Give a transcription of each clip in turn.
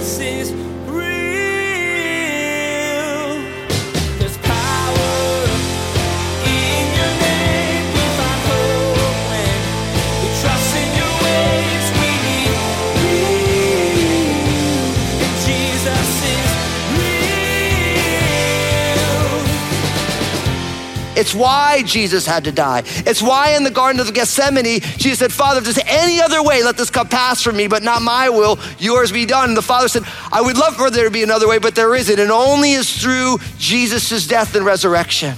Jesus It's why Jesus had to die. It's why in the Garden of Gethsemane, Jesus said, Father, if there's any other way, let this cup pass from me, but not my will, yours be done. And the Father said, I would love for there to be another way, but there isn't. And only is through Jesus' death and resurrection.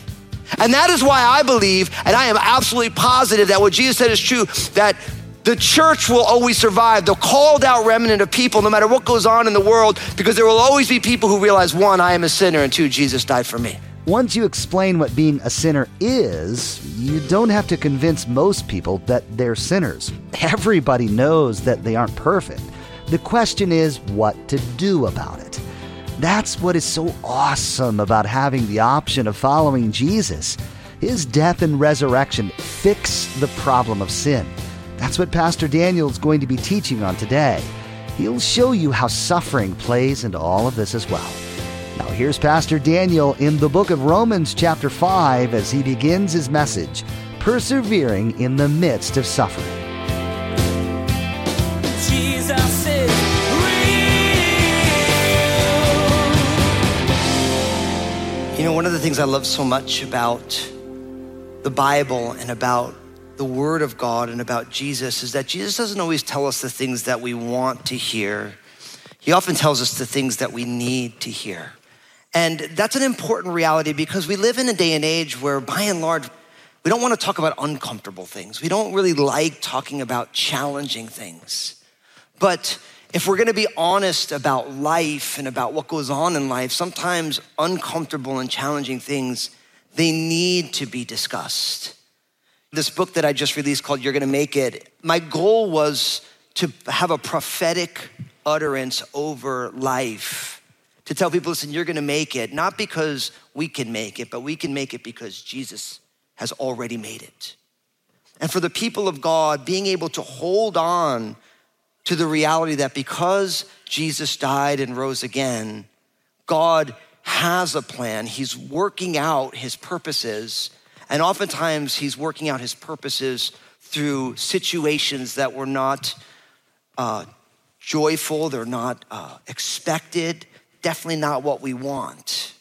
And that is why I believe, and I am absolutely positive that what Jesus said is true, that the church will always survive, the called out remnant of people, no matter what goes on in the world, because there will always be people who realize one, I am a sinner, and two, Jesus died for me. Once you explain what being a sinner is, you don't have to convince most people that they're sinners. Everybody knows that they aren't perfect. The question is what to do about it. That's what is so awesome about having the option of following Jesus. His death and resurrection fix the problem of sin. That's what Pastor Daniel is going to be teaching on today. He'll show you how suffering plays into all of this as well. Now, here's Pastor Daniel in the book of Romans, chapter 5, as he begins his message Persevering in the Midst of Suffering. Jesus is real. You know, one of the things I love so much about the Bible and about the Word of God and about Jesus is that Jesus doesn't always tell us the things that we want to hear. He often tells us the things that we need to hear. And that's an important reality because we live in a day and age where, by and large, we don't want to talk about uncomfortable things. We don't really like talking about challenging things. But if we're going to be honest about life and about what goes on in life, sometimes uncomfortable and challenging things, they need to be discussed. This book that I just released called You're Going to Make It, my goal was to have a prophetic utterance over life. To tell people, listen, you're going to make it, not because we can make it, but we can make it because Jesus has already made it. And for the people of God, being able to hold on to the reality that because Jesus died and rose again, God has a plan. He's working out his purposes. And oftentimes, he's working out his purposes through situations that were not uh, joyful, they're not uh, expected, definitely not what we want.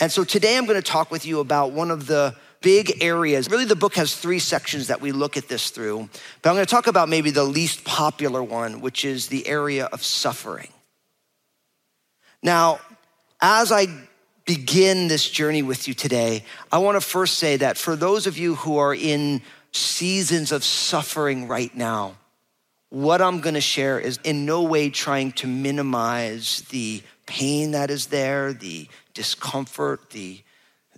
And so today I'm going to talk with you about one of the big areas. Really, the book has three sections that we look at this through, but I'm going to talk about maybe the least popular one, which is the area of suffering. Now, as I begin this journey with you today, I want to first say that for those of you who are in seasons of suffering right now, what I'm going to share is in no way trying to minimize the pain that is there, the discomfort, the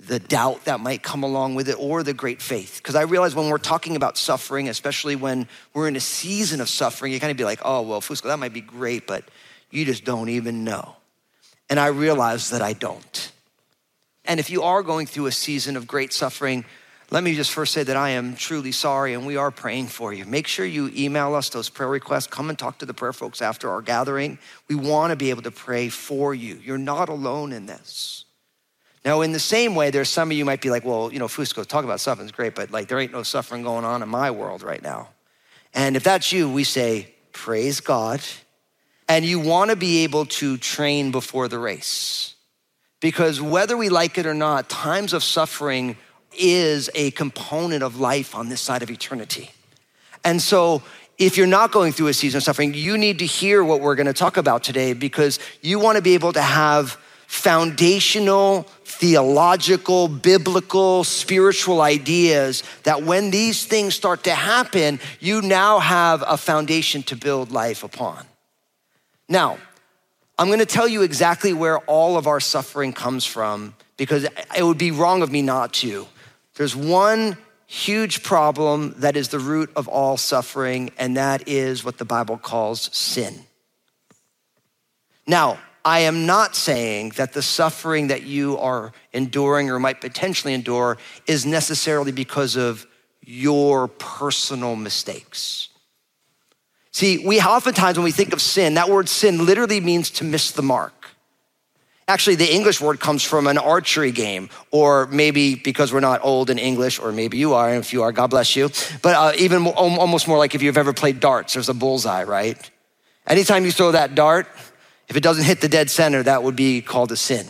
the doubt that might come along with it, or the great faith. Because I realize when we're talking about suffering, especially when we're in a season of suffering, you kind of be like, oh, well, Fusco, that might be great, but you just don't even know. And I realize that I don't. And if you are going through a season of great suffering, let me just first say that I am truly sorry and we are praying for you. Make sure you email us those prayer requests. Come and talk to the prayer folks after our gathering. We want to be able to pray for you. You're not alone in this. Now, in the same way, there's some of you might be like, well, you know, Fusco, talk about suffering's great, but like there ain't no suffering going on in my world right now. And if that's you, we say, praise God. And you want to be able to train before the race. Because whether we like it or not, times of suffering is a component of life on this side of eternity. And so, if you're not going through a season of suffering, you need to hear what we're going to talk about today because you want to be able to have foundational, theological, biblical, spiritual ideas that when these things start to happen, you now have a foundation to build life upon. Now, I'm gonna tell you exactly where all of our suffering comes from because it would be wrong of me not to. There's one huge problem that is the root of all suffering, and that is what the Bible calls sin. Now, I am not saying that the suffering that you are enduring or might potentially endure is necessarily because of your personal mistakes. See, we oftentimes, when we think of sin, that word sin literally means to miss the mark. Actually, the English word comes from an archery game, or maybe because we're not old in English, or maybe you are, and if you are, God bless you. But uh, even almost more like if you've ever played darts, there's a bullseye, right? Anytime you throw that dart, if it doesn't hit the dead center, that would be called a sin.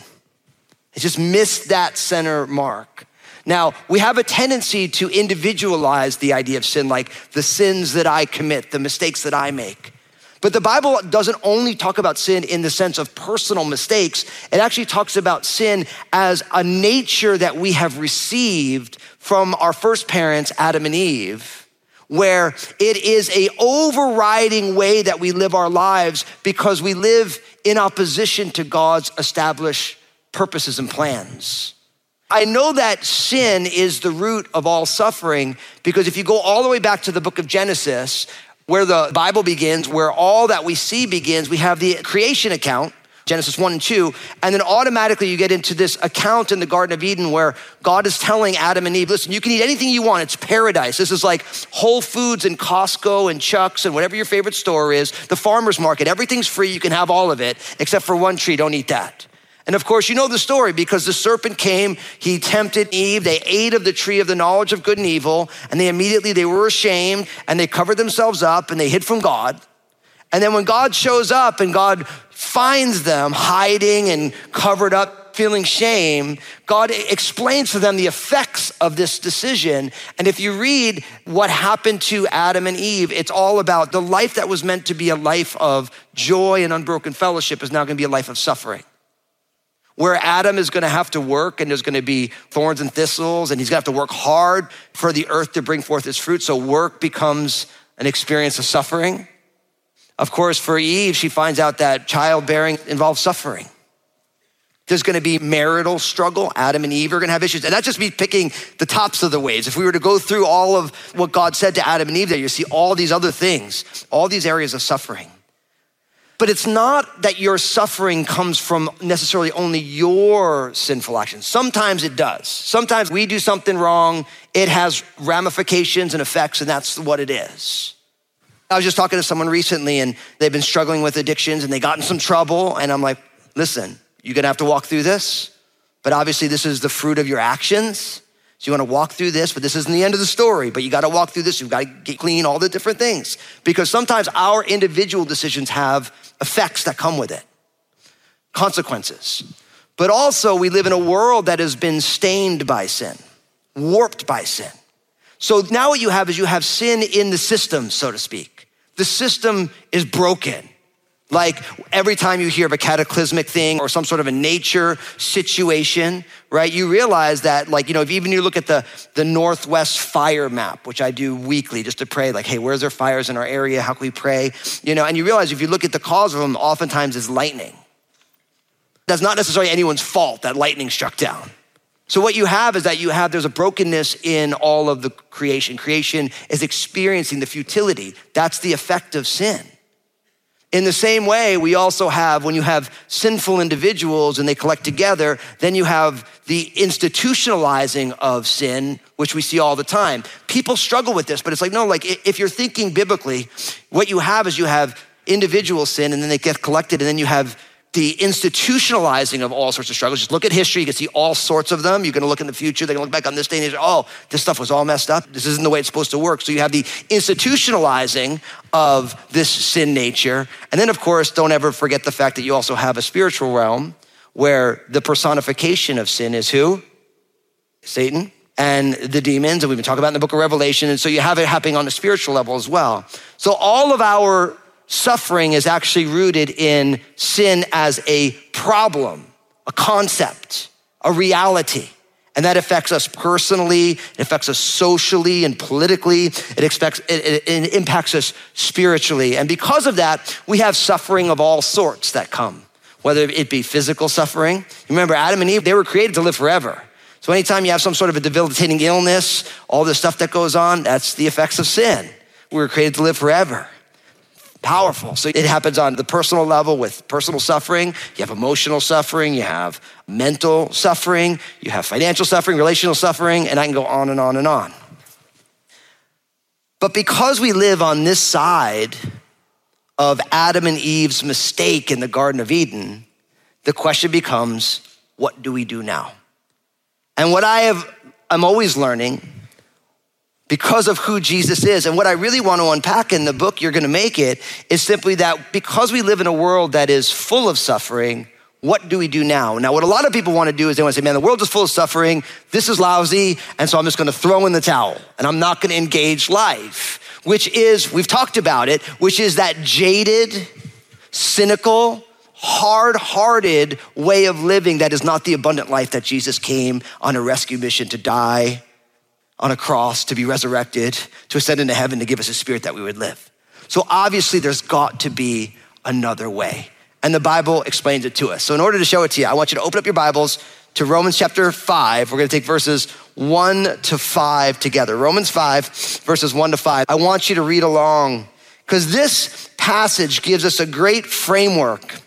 It just missed that center mark. Now, we have a tendency to individualize the idea of sin, like the sins that I commit, the mistakes that I make. But the Bible doesn't only talk about sin in the sense of personal mistakes, it actually talks about sin as a nature that we have received from our first parents, Adam and Eve, where it is a overriding way that we live our lives because we live in opposition to God's established purposes and plans. I know that sin is the root of all suffering because if you go all the way back to the book of Genesis, where the Bible begins, where all that we see begins, we have the creation account, Genesis 1 and 2, and then automatically you get into this account in the Garden of Eden where God is telling Adam and Eve, listen, you can eat anything you want, it's paradise. This is like Whole Foods and Costco and Chuck's and whatever your favorite store is, the farmer's market, everything's free, you can have all of it, except for one tree, don't eat that. And of course, you know the story because the serpent came, he tempted Eve, they ate of the tree of the knowledge of good and evil, and they immediately they were ashamed and they covered themselves up and they hid from God. And then when God shows up and God finds them hiding and covered up, feeling shame, God explains to them the effects of this decision. And if you read what happened to Adam and Eve, it's all about the life that was meant to be a life of joy and unbroken fellowship is now going to be a life of suffering where Adam is going to have to work and there's going to be thorns and thistles and he's going to have to work hard for the earth to bring forth its fruit. So work becomes an experience of suffering. Of course, for Eve, she finds out that childbearing involves suffering. There's going to be marital struggle. Adam and Eve are going to have issues. And that's just me picking the tops of the waves. If we were to go through all of what God said to Adam and Eve there, you see all these other things, all these areas of suffering. But it's not that your suffering comes from necessarily only your sinful actions. Sometimes it does. Sometimes we do something wrong, it has ramifications and effects, and that's what it is. I was just talking to someone recently and they've been struggling with addictions and they got in some trouble. And I'm like, listen, you're gonna have to walk through this, but obviously, this is the fruit of your actions. So you want to walk through this, but this isn't the end of the story. But you got to walk through this. You've got to get clean, all the different things. Because sometimes our individual decisions have effects that come with it, consequences. But also, we live in a world that has been stained by sin, warped by sin. So now what you have is you have sin in the system, so to speak. The system is broken. Like every time you hear of a cataclysmic thing or some sort of a nature situation, right? You realize that, like, you know, if even you look at the, the Northwest fire map, which I do weekly just to pray, like, hey, where's there fires in our area? How can we pray? You know, and you realize if you look at the cause of them, oftentimes it's lightning. That's not necessarily anyone's fault that lightning struck down. So what you have is that you have, there's a brokenness in all of the creation. Creation is experiencing the futility. That's the effect of sin. In the same way, we also have, when you have sinful individuals and they collect together, then you have the institutionalizing of sin, which we see all the time. People struggle with this, but it's like, no, like if you're thinking biblically, what you have is you have individual sin and then they get collected and then you have the institutionalizing of all sorts of struggles. Just look at history, you can see all sorts of them. You're gonna look in the future, they're gonna look back on this day and say, oh, this stuff was all messed up. This isn't the way it's supposed to work. So you have the institutionalizing of this sin nature. And then, of course, don't ever forget the fact that you also have a spiritual realm where the personification of sin is who? Satan and the demons, and we've been talking about in the book of Revelation. And so you have it happening on a spiritual level as well. So all of our suffering is actually rooted in sin as a problem, a concept, a reality. And that affects us personally, it affects us socially and politically, it, expects, it, it, it impacts us spiritually. And because of that, we have suffering of all sorts that come, whether it be physical suffering. Remember, Adam and Eve, they were created to live forever. So anytime you have some sort of a debilitating illness, all the stuff that goes on, that's the effects of sin. We were created to live forever powerful. So it happens on the personal level with personal suffering. You have emotional suffering. You have mental suffering. You have financial suffering, relational suffering, and I can go on and on and on. But because we live on this side of Adam and Eve's mistake in the Garden of Eden, the question becomes what do we do now? And what I have, I'm always learning because of who Jesus is. And what I really want to unpack in the book, You're Gonna Make It, is simply that because we live in a world that is full of suffering, what do we do now? Now, what a lot of people want to do is they want to say, man, the world is full of suffering. This is lousy. And so I'm just going to throw in the towel and I'm not going to engage life, which is, we've talked about it, which is that jaded, cynical, hard hearted way of living that is not the abundant life that Jesus came on a rescue mission to die on a cross, to be resurrected, to ascend into heaven, to give us a spirit that we would live. So obviously, there's got to be another way. And the Bible explains it to us. So, in order to show it to you, I want you to open up your Bibles to Romans chapter 5. We're going to take verses 1 to 5 together. Romans 5, verses 1 to 5. I want you to read along because this passage gives us a great framework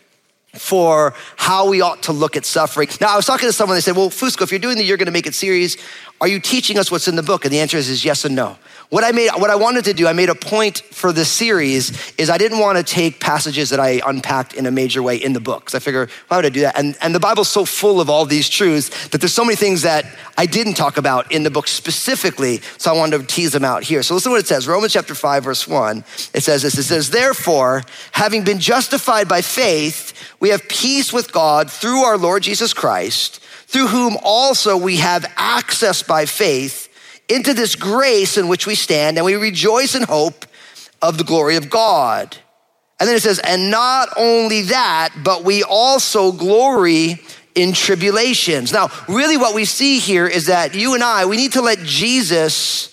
for how we ought to look at suffering. Now, I was talking to someone, they said, Well, Fusco, if you're doing the You're Gonna Make It series, are you teaching us what's in the book? And the answer is, is yes and no. What I made, what I wanted to do, I made a point for this series is I didn't want to take passages that I unpacked in a major way in the book. Because I figure, why would I do that? And, and the Bible's so full of all these truths that there's so many things that I didn't talk about in the book specifically. So I wanted to tease them out here. So listen to what it says. Romans chapter 5, verse 1. It says this. It says, Therefore, having been justified by faith, we have peace with God through our Lord Jesus Christ, through whom also we have access by faith into this grace in which we stand, and we rejoice in hope of the glory of God. And then it says, and not only that, but we also glory in tribulations. Now, really, what we see here is that you and I, we need to let Jesus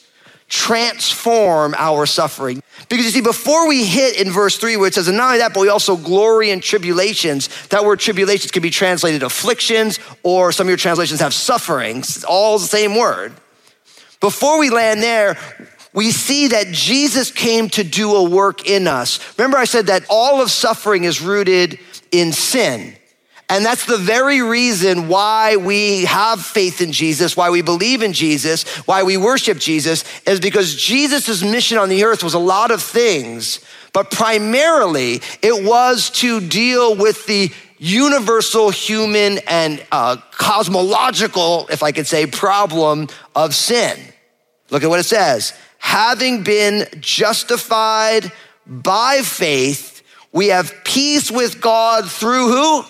transform our suffering. Because you see, before we hit in verse three, where it says, and not only that, but we also glory in tribulations. That word tribulations can be translated afflictions, or some of your translations have sufferings. It's all the same word. Before we land there, we see that Jesus came to do a work in us. Remember, I said that all of suffering is rooted in sin. And that's the very reason why we have faith in Jesus, why we believe in Jesus, why we worship Jesus, is because Jesus' mission on the earth was a lot of things, but primarily it was to deal with the universal human and uh, cosmological, if I could say, problem of sin. Look at what it says. Having been justified by faith, we have peace with God through who?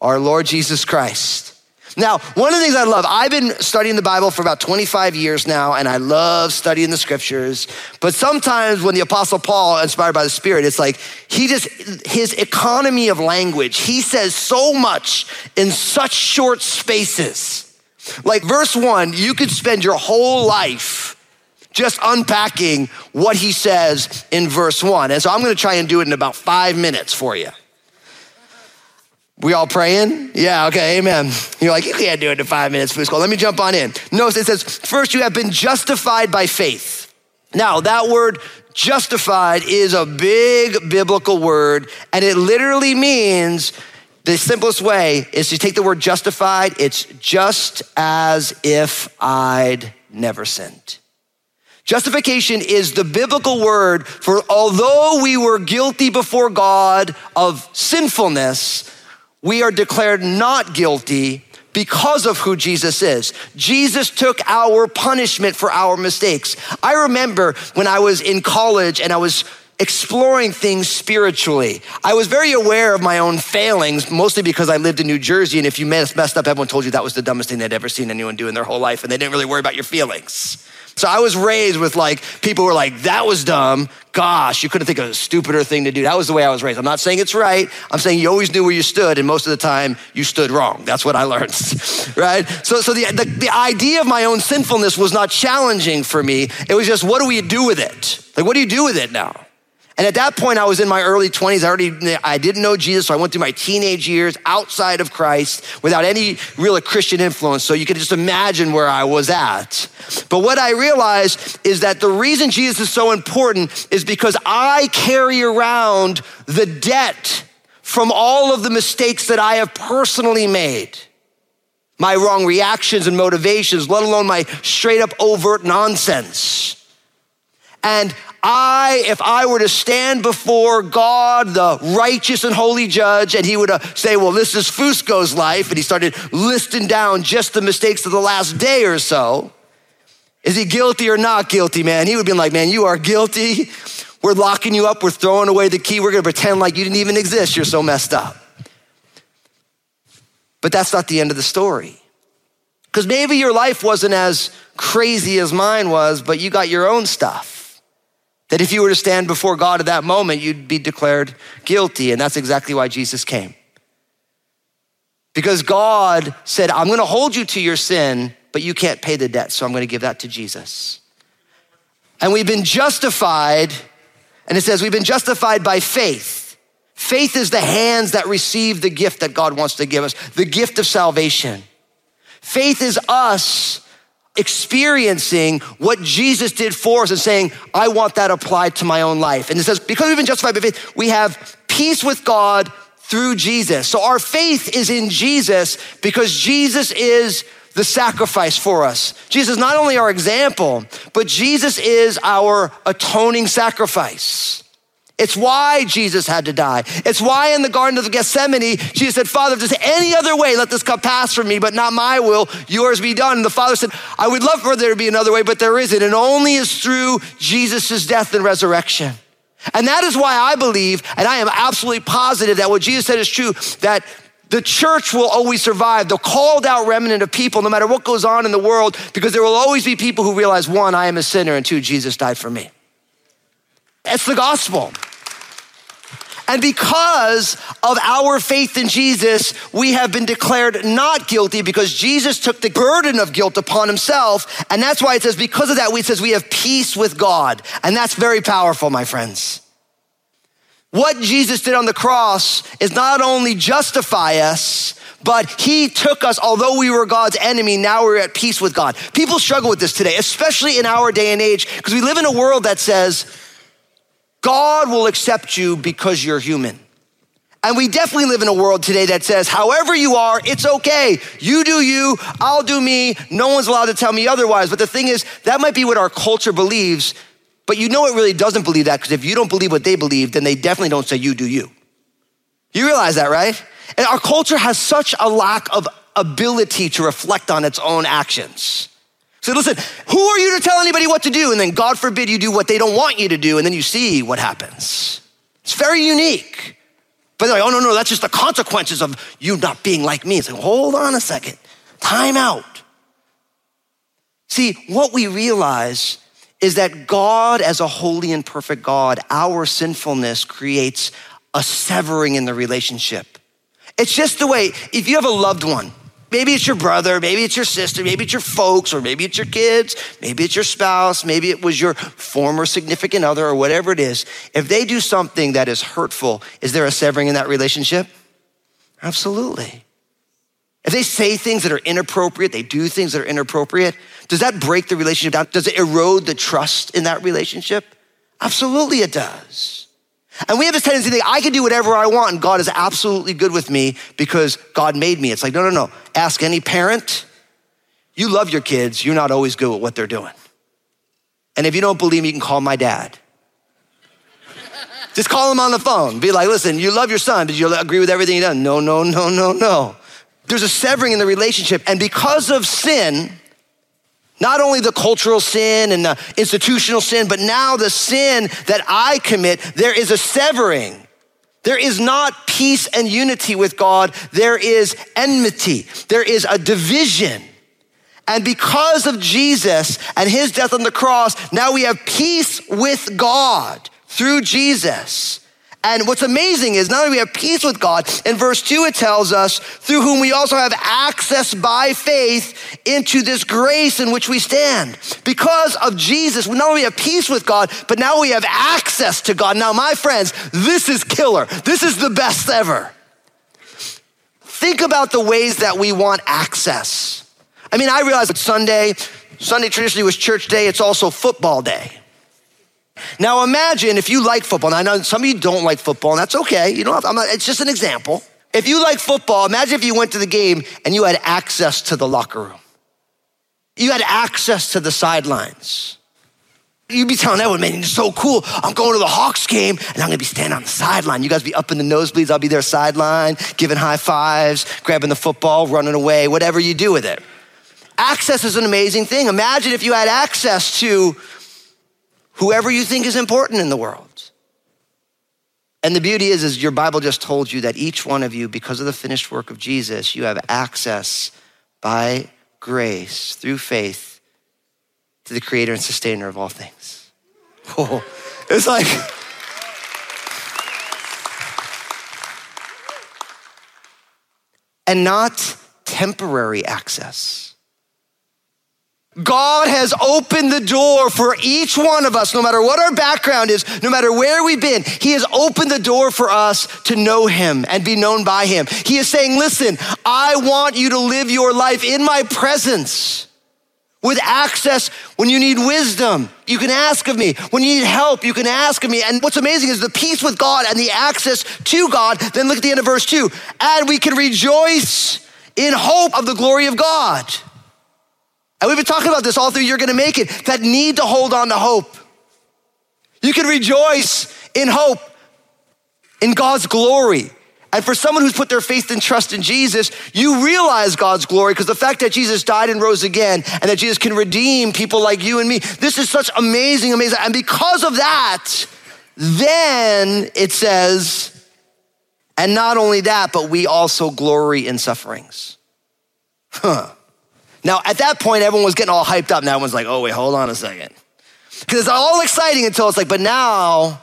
Our Lord Jesus Christ. Now, one of the things I love, I've been studying the Bible for about 25 years now, and I love studying the scriptures. But sometimes when the Apostle Paul, inspired by the Spirit, it's like he just, his economy of language, he says so much in such short spaces. Like verse one, you could spend your whole life just unpacking what he says in verse one. And so I'm gonna try and do it in about five minutes for you. We all praying? Yeah, okay, amen. You're like, you can't do it in five minutes, Fusco. Let me jump on in. Notice it says, first, you have been justified by faith. Now, that word justified is a big biblical word, and it literally means the simplest way is to take the word justified, it's just as if I'd never sinned. Justification is the biblical word for although we were guilty before God of sinfulness, we are declared not guilty because of who Jesus is. Jesus took our punishment for our mistakes. I remember when I was in college and I was exploring things spiritually. I was very aware of my own failings, mostly because I lived in New Jersey. And if you messed up, everyone told you that was the dumbest thing they'd ever seen anyone do in their whole life. And they didn't really worry about your feelings. So I was raised with like, people were like, that was dumb. Gosh, you couldn't think of a stupider thing to do. That was the way I was raised. I'm not saying it's right. I'm saying you always knew where you stood, and most of the time you stood wrong. That's what I learned, right? So, so the, the, the idea of my own sinfulness was not challenging for me. It was just, what do we do with it? Like, what do you do with it now? And at that point, I was in my early 20s. I already, I didn't know Jesus. So I went through my teenage years outside of Christ without any real Christian influence. So you can just imagine where I was at. But what I realized is that the reason Jesus is so important is because I carry around the debt from all of the mistakes that I have personally made. My wrong reactions and motivations, let alone my straight up overt nonsense. And I, if I were to stand before God, the righteous and holy judge, and he would uh, say, Well, this is Fusco's life, and he started listing down just the mistakes of the last day or so, is he guilty or not guilty, man? He would be like, Man, you are guilty. We're locking you up. We're throwing away the key. We're going to pretend like you didn't even exist. You're so messed up. But that's not the end of the story. Because maybe your life wasn't as crazy as mine was, but you got your own stuff. That if you were to stand before God at that moment, you'd be declared guilty. And that's exactly why Jesus came. Because God said, I'm going to hold you to your sin, but you can't pay the debt, so I'm going to give that to Jesus. And we've been justified, and it says we've been justified by faith. Faith is the hands that receive the gift that God wants to give us, the gift of salvation. Faith is us experiencing what Jesus did for us and saying, I want that applied to my own life. And it says, because we've been justified by faith, we have peace with God through Jesus. So our faith is in Jesus because Jesus is the sacrifice for us. Jesus is not only our example, but Jesus is our atoning sacrifice. It's why Jesus had to die. It's why in the Garden of Gethsemane, Jesus said, Father, if there's any other way, let this cup pass from me, but not my will, yours be done. And the Father said, I would love for there to be another way, but there isn't. And only is through Jesus' death and resurrection. And that is why I believe, and I am absolutely positive that what Jesus said is true, that the church will always survive, the called out remnant of people, no matter what goes on in the world, because there will always be people who realize one, I am a sinner, and two, Jesus died for me. It's the gospel. And because of our faith in Jesus, we have been declared not guilty because Jesus took the burden of guilt upon himself. And that's why it says, because of that, we says we have peace with God. And that's very powerful, my friends. What Jesus did on the cross is not only justify us, but he took us, although we were God's enemy, now we're at peace with God. People struggle with this today, especially in our day and age, because we live in a world that says, God will accept you because you're human. And we definitely live in a world today that says, however you are, it's okay. You do you, I'll do me. No one's allowed to tell me otherwise. But the thing is, that might be what our culture believes, but you know it really doesn't believe that because if you don't believe what they believe, then they definitely don't say you do you. You realize that, right? And our culture has such a lack of ability to reflect on its own actions. So listen, who are you to tell anybody what to do? And then God forbid you do what they don't want you to do, and then you see what happens. It's very unique. But they're like, oh no, no, that's just the consequences of you not being like me. It's like, hold on a second. Time out. See, what we realize is that God, as a holy and perfect God, our sinfulness creates a severing in the relationship. It's just the way, if you have a loved one, maybe it's your brother, maybe it's your sister, maybe it's your folks, or maybe it's your kids, maybe it's your spouse, maybe it was your former significant other, or whatever it is. If they do something that is hurtful, is there a severing in that relationship? Absolutely. If they say things that are inappropriate, they do things that are inappropriate, does that break the relationship down? Does it erode the trust in that relationship? Absolutely, it does. And we have this tendency to think, I can do whatever I want and God is absolutely good with me because God made me. It's like, no, no, no. Ask any parent. You love your kids, you're not always good at what they're doing. And if you don't believe me, you can call my dad. Just call him on the phone. Be like, listen, you love your son. Did you agree with everything he done? No, no, no, no, no. There's a severing in the relationship. And because of sin, not only the cultural sin and the institutional sin, but now the sin that I commit, there is a severing. There is not peace and unity with God. There is enmity. There is a division. And because of Jesus and his death on the cross, now we have peace with God through Jesus. And what's amazing is not only we have peace with God, in verse 2 it tells us, through whom we also have access by faith into this grace in which we stand. Because of Jesus, we not only have peace with God, but now we have access to God. Now, my friends, this is killer. This is the best ever. Think about the ways that we want access. I mean, I realize that Sunday, Sunday traditionally was church day, it's also football day. Now imagine if you like football. Now I know some of you don't like football, and that's okay. You don't have, not, it's just an example. If you like football, imagine if you went to the game and you had access to the locker room. You had access to the sidelines. You'd be telling everyone, man, it's so cool. I'm going to the Hawks game and I'm gonna be standing on the sideline. You guys be up in the nosebleeds. I'll be there sideline, giving high fives, grabbing the football, running away, whatever you do with it. Access is an amazing thing. Imagine if you had access to whoever you think is important in the world. And the beauty is, is your Bible just told you that each one of you, because of the finished work of Jesus, you have access by grace through faith to the creator and sustainer of all things. Oh, it's like, and not temporary access. God has opened the door for each one of us, no matter what our background is, no matter where we've been. He has opened the door for us to know Him and be known by Him. He is saying, Listen, I want you to live your life in my presence with access when you need wisdom. You can ask of me. When you need help, you can ask of me. And what's amazing is the peace with God and the access to God. Then look at the end of verse two. And we can rejoice in hope of the glory of God. And we've been talking about this all through You're Gonna Make It, that need to hold on to hope. You can rejoice in hope, in God's glory. And for someone who's put their faith and trust in Jesus, you realize God's glory because the fact that Jesus died and rose again and that Jesus can redeem people like you and me, this is such amazing, amazing. And because of that, then it says, and not only that, but we also glory in sufferings. Huh. Now, at that point, everyone was getting all hyped up. Now everyone's like, oh, wait, hold on a second. Because it's all exciting until it's like, but now,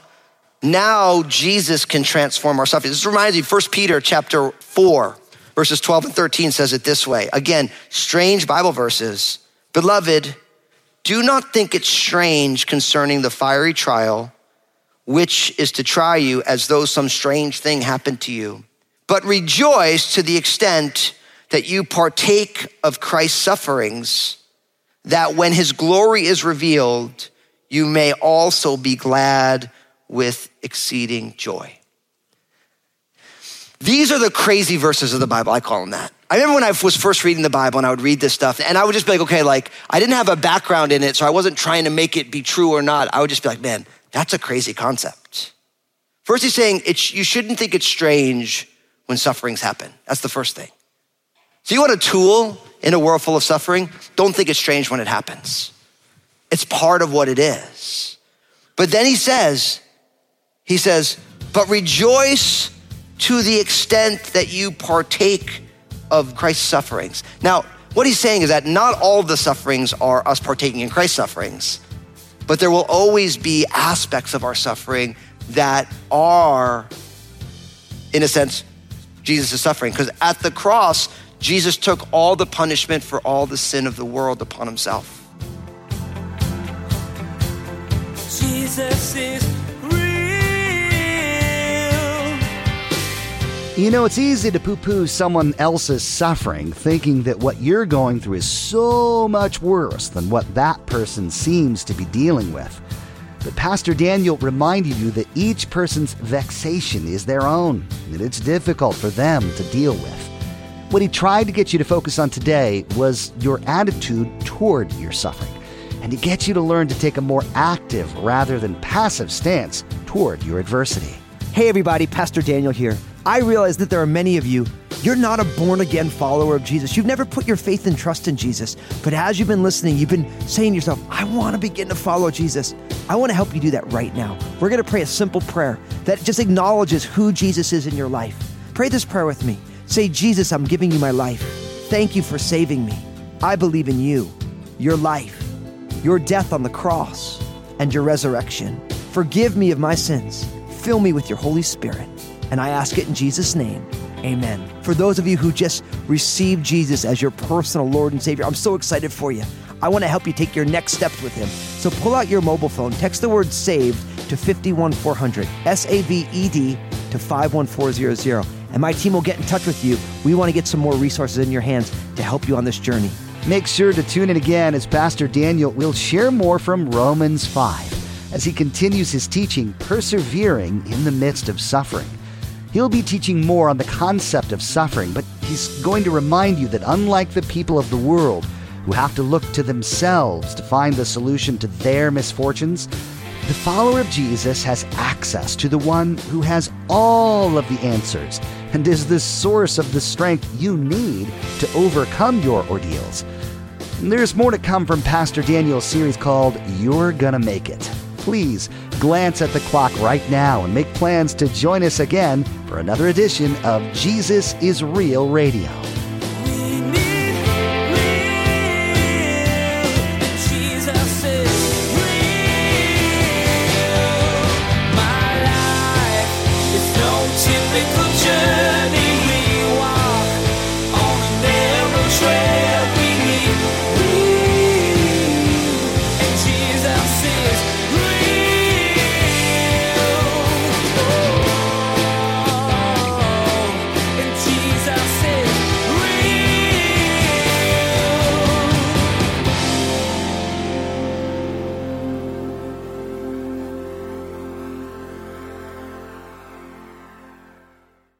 now Jesus can transform our suffering. This reminds me, 1 Peter chapter 4, verses 12 and 13 says it this way. Again, strange Bible verses. Beloved, do not think it strange concerning the fiery trial, which is to try you as though some strange thing happened to you. But rejoice to the extent that you partake of Christ's sufferings, that when his glory is revealed, you may also be glad with exceeding joy. These are the crazy verses of the Bible. I call them that. I remember when I was first reading the Bible and I would read this stuff and I would just be like, okay, like I didn't have a background in it, so I wasn't trying to make it be true or not. I would just be like, man, that's a crazy concept. First, he's saying it's, you shouldn't think it's strange when sufferings happen. That's the first thing. So, you want a tool in a world full of suffering? Don't think it's strange when it happens. It's part of what it is. But then he says, he says, but rejoice to the extent that you partake of Christ's sufferings. Now, what he's saying is that not all the sufferings are us partaking in Christ's sufferings, but there will always be aspects of our suffering that are, in a sense, Jesus' suffering. Because at the cross, Jesus took all the punishment for all the sin of the world upon himself. Jesus is real. You know, it's easy to poo poo someone else's suffering, thinking that what you're going through is so much worse than what that person seems to be dealing with. But Pastor Daniel reminded you that each person's vexation is their own, and it's difficult for them to deal with. What he tried to get you to focus on today was your attitude toward your suffering, and to get you to learn to take a more active rather than passive stance toward your adversity. Hey, everybody, Pastor Daniel here. I realize that there are many of you, you're not a born again follower of Jesus. You've never put your faith and trust in Jesus. But as you've been listening, you've been saying to yourself, I want to begin to follow Jesus. I want to help you do that right now. We're going to pray a simple prayer that just acknowledges who Jesus is in your life. Pray this prayer with me. Say, Jesus, I'm giving you my life. Thank you for saving me. I believe in you, your life, your death on the cross, and your resurrection. Forgive me of my sins. Fill me with your Holy Spirit. And I ask it in Jesus' name. Amen. For those of you who just received Jesus as your personal Lord and Savior, I'm so excited for you. I want to help you take your next steps with Him. So pull out your mobile phone, text the word SAVED to 51400, S A V E D to 51400, and my team will get in touch with you. We want to get some more resources in your hands to help you on this journey. Make sure to tune in again as Pastor Daniel will share more from Romans 5 as he continues his teaching, persevering in the midst of suffering. He'll be teaching more on the concept of suffering, but he's going to remind you that unlike the people of the world who have to look to themselves to find the solution to their misfortunes, the follower of Jesus has access to the one who has all of the answers and is the source of the strength you need to overcome your ordeals. There's more to come from Pastor Daniel's series called You're Gonna Make It. Please glance at the clock right now and make plans to join us again for another edition of Jesus is Real Radio.